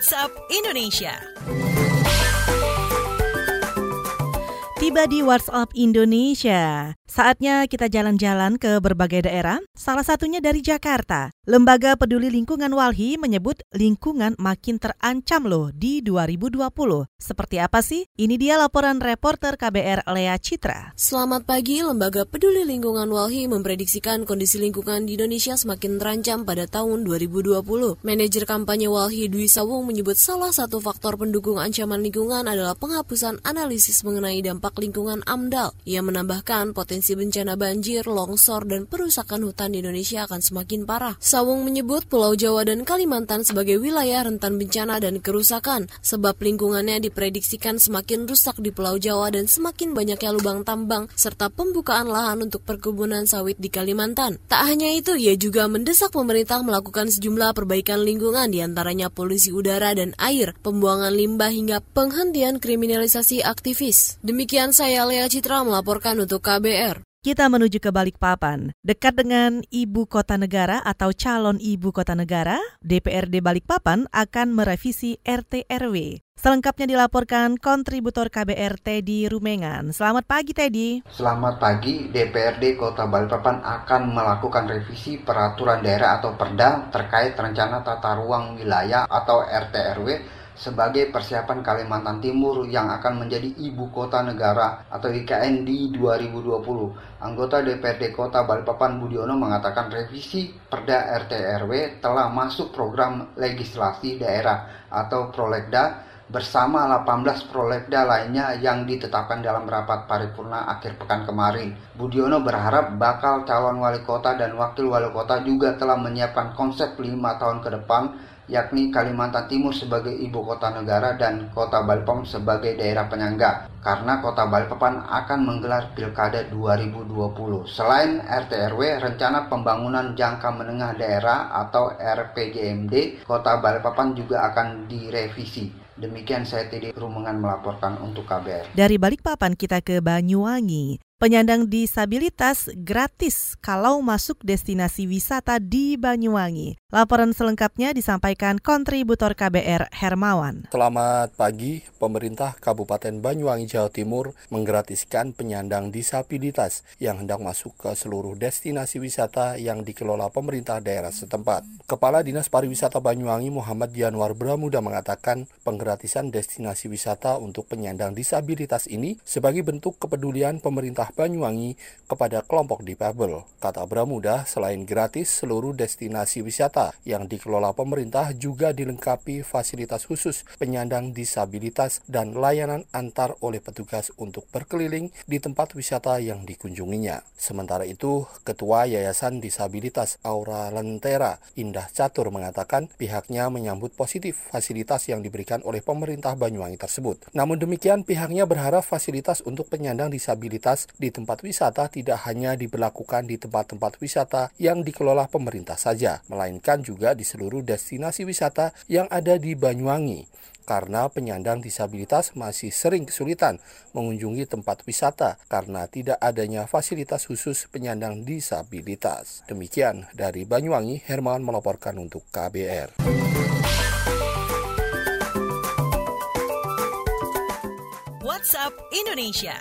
WhatsApp Indonesia. Tiba di WhatsApp Indonesia. Saatnya kita jalan-jalan ke berbagai daerah, salah satunya dari Jakarta. Lembaga Peduli Lingkungan Walhi menyebut lingkungan makin terancam loh di 2020. Seperti apa sih? Ini dia laporan reporter KBR Lea Citra. Selamat pagi, Lembaga Peduli Lingkungan Walhi memprediksikan kondisi lingkungan di Indonesia semakin terancam pada tahun 2020. Manajer kampanye Walhi Dwi Sawung menyebut salah satu faktor pendukung ancaman lingkungan adalah penghapusan analisis mengenai dampak lingkungan AMDAL. Ia menambahkan potensi potensi bencana banjir, longsor, dan perusakan hutan di Indonesia akan semakin parah. Sawung menyebut Pulau Jawa dan Kalimantan sebagai wilayah rentan bencana dan kerusakan, sebab lingkungannya diprediksikan semakin rusak di Pulau Jawa dan semakin banyaknya lubang tambang, serta pembukaan lahan untuk perkebunan sawit di Kalimantan. Tak hanya itu, ia juga mendesak pemerintah melakukan sejumlah perbaikan lingkungan di antaranya polusi udara dan air, pembuangan limbah hingga penghentian kriminalisasi aktivis. Demikian saya Lea Citra melaporkan untuk KBR. Kita menuju ke Balikpapan. Dekat dengan ibu kota negara atau calon ibu kota negara, DPRD Balikpapan akan merevisi RT RW. Selengkapnya dilaporkan kontributor KBR Teddy Rumengan. Selamat pagi Teddy. Selamat pagi, DPRD Kota Balikpapan akan melakukan revisi peraturan daerah atau perda terkait rencana tata ruang wilayah atau RT RW sebagai persiapan Kalimantan Timur yang akan menjadi ibu kota negara atau IKN di 2020. Anggota DPRD Kota Balikpapan Budiono mengatakan revisi Perda RT RW telah masuk program legislasi daerah atau Prolegda bersama 18 prolegda lainnya yang ditetapkan dalam rapat paripurna akhir pekan kemarin. Budiono berharap bakal calon wali kota dan wakil wali kota juga telah menyiapkan konsep lima tahun ke depan yakni Kalimantan Timur sebagai ibu kota negara dan kota Balikpapan sebagai daerah penyangga karena kota Balikpapan akan menggelar Pilkada 2020. Selain RT/RW, rencana pembangunan jangka menengah daerah atau RPJMD kota Balikpapan juga akan direvisi. Demikian saya Teddy Rumengan melaporkan untuk KBR. Dari Balikpapan kita ke Banyuwangi. Penyandang disabilitas gratis kalau masuk destinasi wisata di Banyuwangi. Laporan selengkapnya disampaikan kontributor KBR Hermawan. Selamat pagi, pemerintah Kabupaten Banyuwangi Jawa Timur menggratiskan penyandang disabilitas yang hendak masuk ke seluruh destinasi wisata yang dikelola pemerintah daerah setempat. Kepala Dinas Pariwisata Banyuwangi Muhammad Yanwar Bramuda mengatakan penggratisan destinasi wisata untuk penyandang disabilitas ini sebagai bentuk kepedulian pemerintah Banyuwangi kepada kelompok difabel. Kata Bramuda, selain gratis, seluruh destinasi wisata yang dikelola pemerintah juga dilengkapi fasilitas khusus penyandang disabilitas dan layanan antar oleh petugas untuk berkeliling di tempat wisata yang dikunjunginya. Sementara itu, Ketua Yayasan Disabilitas Aura Lentera, Indah Catur mengatakan pihaknya menyambut positif fasilitas yang diberikan oleh pemerintah Banyuwangi tersebut. Namun demikian, pihaknya berharap fasilitas untuk penyandang disabilitas di tempat wisata tidak hanya diberlakukan di tempat-tempat wisata yang dikelola pemerintah saja, melainkan juga di seluruh destinasi wisata yang ada di Banyuwangi karena penyandang disabilitas masih sering kesulitan mengunjungi tempat wisata karena tidak adanya fasilitas khusus penyandang disabilitas. Demikian dari Banyuwangi, Herman melaporkan untuk KBR. WhatsApp Indonesia.